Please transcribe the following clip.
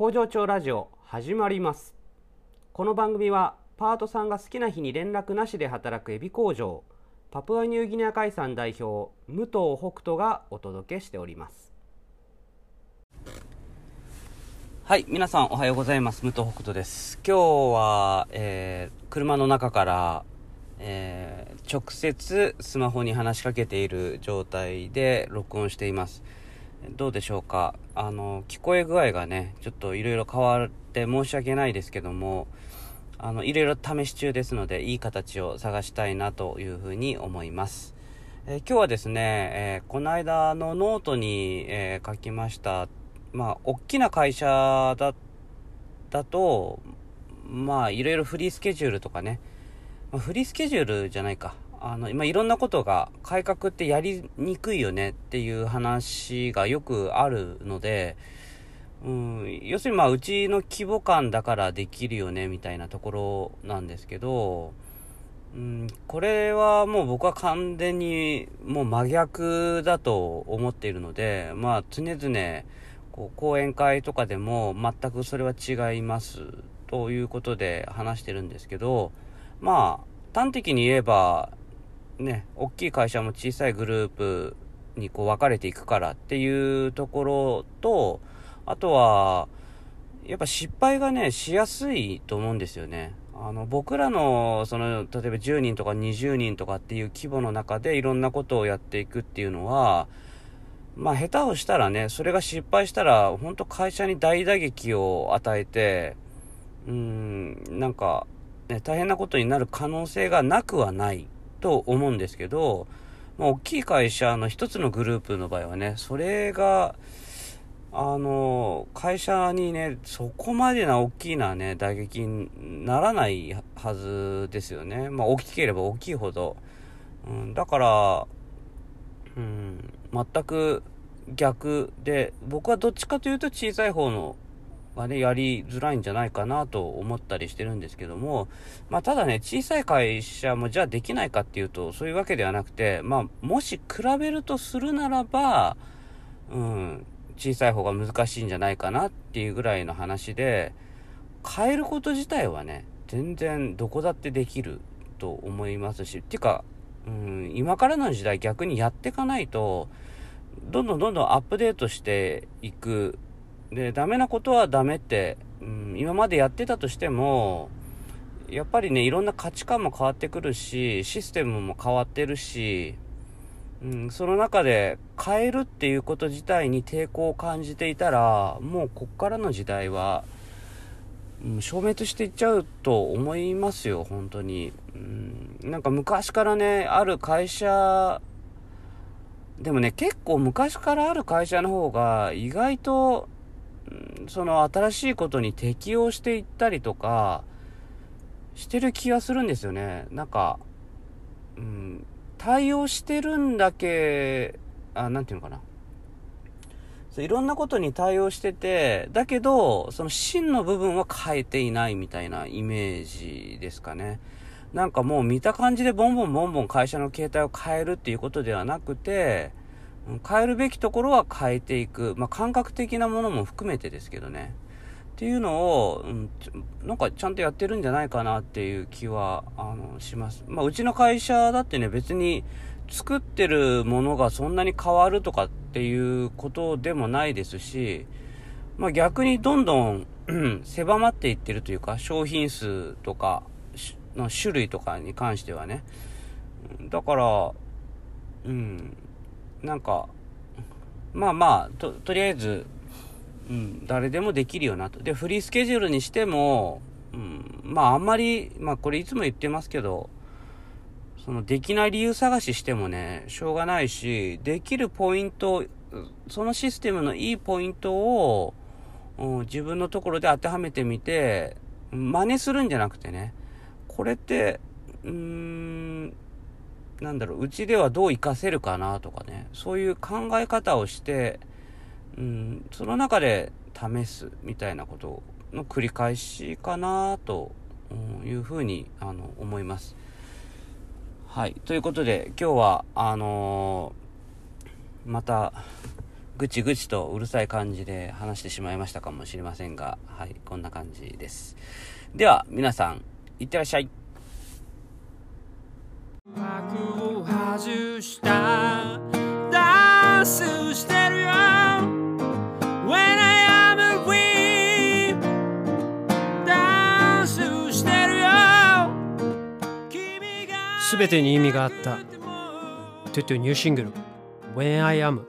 工場長ラジオ始まります。この番組はパートさんが好きな日に連絡なしで働くエビ工場パプアニューギニア海産代表武藤北斗がお届けしております。はい皆さんおはようございます。武藤北斗です。今日は、えー、車の中からえー、直接スマホに話しかけている状態で録音しています。どうでしょうか？あの、聞こえ具合がね、ちょっといろいろ変わって申し訳ないですけども、あの、いろいろ試し中ですので、いい形を探したいなというふうに思います。えー、今日はですね、えー、この間のノートに、えー、書きました、まあ、大きな会社だ、だと、まあ、いろいろフリースケジュールとかね、まあ、フリースケジュールじゃないか。あの、今いろんなことが改革ってやりにくいよねっていう話がよくあるので、うん、要するにまあうちの規模感だからできるよねみたいなところなんですけど、うん、これはもう僕は完全にもう真逆だと思っているので、まあ常々こう講演会とかでも全くそれは違いますということで話してるんですけど、まあ端的に言えばね、大きい会社も小さいグループにこう分かれていくからっていうところと、あとは、やっぱ失敗がね、しやすいと思うんですよね。あの、僕らの、その、例えば10人とか20人とかっていう規模の中でいろんなことをやっていくっていうのは、まあ下手をしたらね、それが失敗したら、本当会社に大打撃を与えて、うん、なんか、ね、大変なことになる可能性がなくはないと思うんですけど、まあ、大きい会社の一つのグループの場合はね、それが、あの、会社にね、そこまでな大きなね、打撃にならないはずですよね。まあ、大きければ大きいほど。うん、だから、うん、全く逆で、僕はどっちかというと小さい方のがね、やりづらいんじゃないかなと思ったりしてるんですけども、まあ、ただね、小さい会社もじゃあできないかっていうと、そういうわけではなくて、まあ、もし比べるとするならば、うん、小さい方が難しいんじゃないかなっていうぐらいの話で、変えること自体はね、全然どこだってできると思いますし、てか、うん、今からの時代逆にやっていかないと、どんどんどんどんアップデートしていくで、ダメなことはダメって、うん、今までやってたとしても、やっぱりね、いろんな価値観も変わってくるし、システムも変わってるし、うん、その中で変えるっていうこと自体に抵抗を感じていたら、もうこっからの時代は、うん、消滅していっちゃうと思いますよ、本当に。うん、なんか昔からね、ある会社、でもね、結構昔からある会社の方が意外とその新しいことに適応していったりとか、してる気がするんですよね。なんか、うん、対応してるんだけ、あ、なんていうのかな。そういろんなことに対応してて、だけど、その真の部分は変えていないみたいなイメージですかね。なんかもう見た感じでボンボンボンボン会社の形態を変えるっていうことではなくて、変えるべきところは変えていく。まあ、感覚的なものも含めてですけどね。っていうのを、うん、なんかちゃんとやってるんじゃないかなっていう気は、あの、します。まあ、うちの会社だってね、別に作ってるものがそんなに変わるとかっていうことでもないですし、まあ、逆にどんどん、狭まっていってるというか、商品数とかの種類とかに関してはね。だから、うん、なんか、まあまあ、と、とりあえず、うん、誰でもできるよなと。で、フリースケジュールにしても、うん、まああんまり、まあこれいつも言ってますけど、そのできない理由探ししてもね、しょうがないし、できるポイント、そのシステムのいいポイントを、うん、自分のところで当てはめてみて、真似するんじゃなくてね、これって、うーん、なんだろう、うちではどう活かせるかなとかね、そういう考え方をして、うん、その中で試すみたいなことの繰り返しかなというふうにあの思います。はい。ということで、今日は、あのー、また、ぐちぐちとうるさい感じで話してしまいましたかもしれませんが、はい、こんな感じです。では、皆さん、いってらっしゃい。幕を外した。ダンスしてるよ。When I am free ダンスしてるよ。すべてに意味があった。トゥトゥニューシングル。When I am